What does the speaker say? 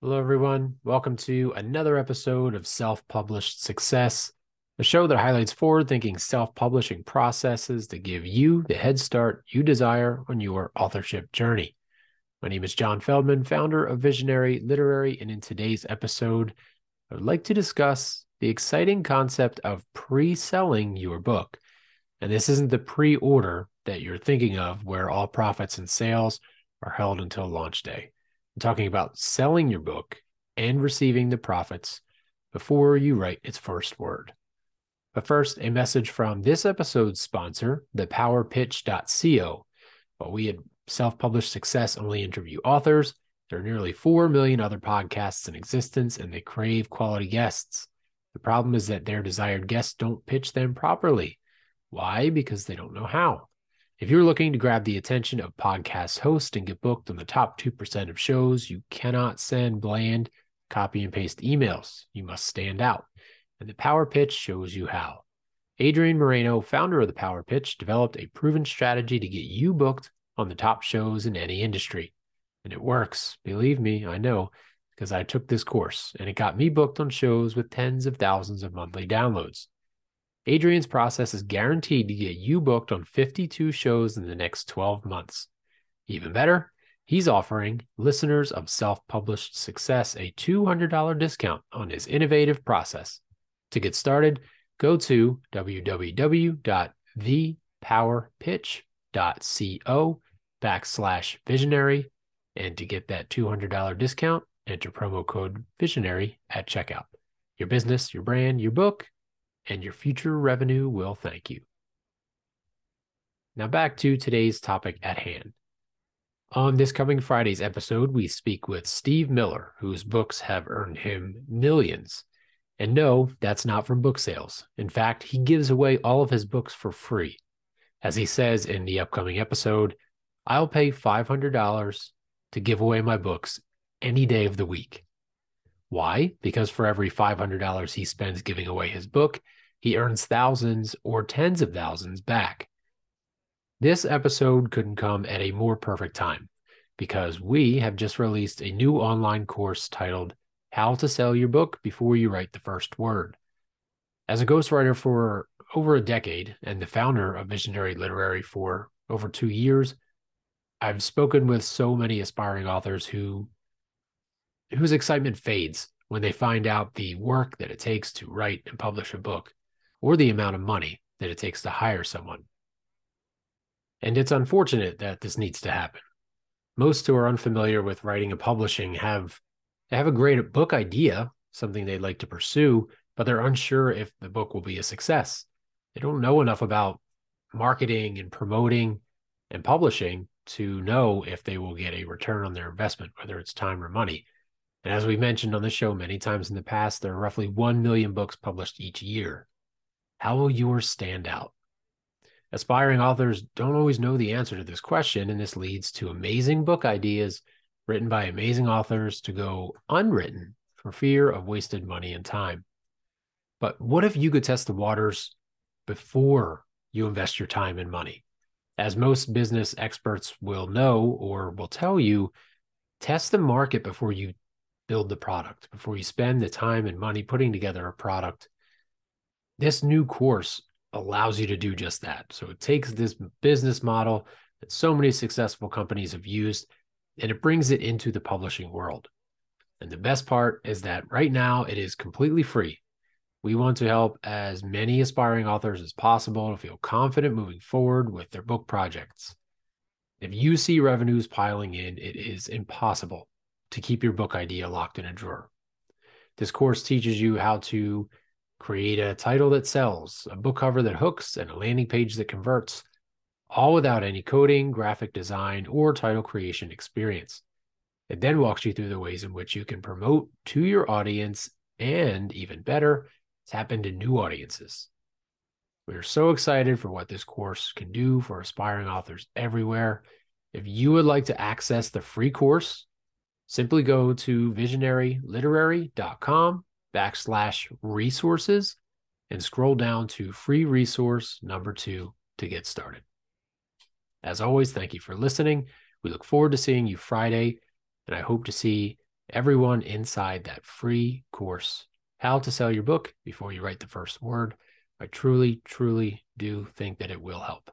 Hello, everyone. Welcome to another episode of Self Published Success, a show that highlights forward thinking self publishing processes that give you the head start you desire on your authorship journey. My name is John Feldman, founder of Visionary Literary, and in today's episode, I would like to discuss the exciting concept of pre selling your book. And this isn't the pre order that you're thinking of, where all profits and sales are held until launch day. Talking about selling your book and receiving the profits before you write its first word. But first, a message from this episode's sponsor, thepowerpitch.co. While we had self published success only interview authors, there are nearly 4 million other podcasts in existence and they crave quality guests. The problem is that their desired guests don't pitch them properly. Why? Because they don't know how. If you're looking to grab the attention of podcast hosts and get booked on the top 2% of shows, you cannot send bland copy and paste emails. You must stand out. And the Power Pitch shows you how. Adrian Moreno, founder of the Power Pitch, developed a proven strategy to get you booked on the top shows in any industry. And it works. Believe me, I know, because I took this course and it got me booked on shows with tens of thousands of monthly downloads. Adrian's process is guaranteed to get you booked on 52 shows in the next 12 months. Even better, he's offering listeners of self published success a $200 discount on his innovative process. To get started, go to www.thepowerpitch.co backslash visionary. And to get that $200 discount, enter promo code visionary at checkout. Your business, your brand, your book, and your future revenue will thank you. Now, back to today's topic at hand. On this coming Friday's episode, we speak with Steve Miller, whose books have earned him millions. And no, that's not from book sales. In fact, he gives away all of his books for free. As he says in the upcoming episode, I'll pay $500 to give away my books any day of the week. Why? Because for every $500 he spends giving away his book, he earns thousands or tens of thousands back. This episode couldn't come at a more perfect time because we have just released a new online course titled How to Sell Your Book Before You Write the First Word. As a ghostwriter for over a decade and the founder of Visionary Literary for over two years, I've spoken with so many aspiring authors who whose excitement fades when they find out the work that it takes to write and publish a book or the amount of money that it takes to hire someone. And it's unfortunate that this needs to happen. Most who are unfamiliar with writing and publishing have they have a great book idea, something they'd like to pursue, but they're unsure if the book will be a success. They don't know enough about marketing and promoting and publishing to know if they will get a return on their investment, whether it's time or money. And as we mentioned on the show many times in the past, there are roughly 1 million books published each year. How will yours stand out? Aspiring authors don't always know the answer to this question, and this leads to amazing book ideas written by amazing authors to go unwritten for fear of wasted money and time. But what if you could test the waters before you invest your time and money? As most business experts will know or will tell you, test the market before you build the product, before you spend the time and money putting together a product this new course allows you to do just that. So it takes this business model that so many successful companies have used and it brings it into the publishing world. And the best part is that right now it is completely free. We want to help as many aspiring authors as possible to feel confident moving forward with their book projects. If you see revenues piling in, it is impossible to keep your book idea locked in a drawer. This course teaches you how to create a title that sells, a book cover that hooks, and a landing page that converts, all without any coding, graphic design, or title creation experience. It then walks you through the ways in which you can promote to your audience and, even better, tap into new audiences. We are so excited for what this course can do for aspiring authors everywhere. If you would like to access the free course, simply go to visionaryliterary.com backslash resources and scroll down to free resource number two to get started. As always, thank you for listening. We look forward to seeing you Friday, and I hope to see everyone inside that free course, How to Sell Your Book Before You Write the First Word. I truly, truly do think that it will help.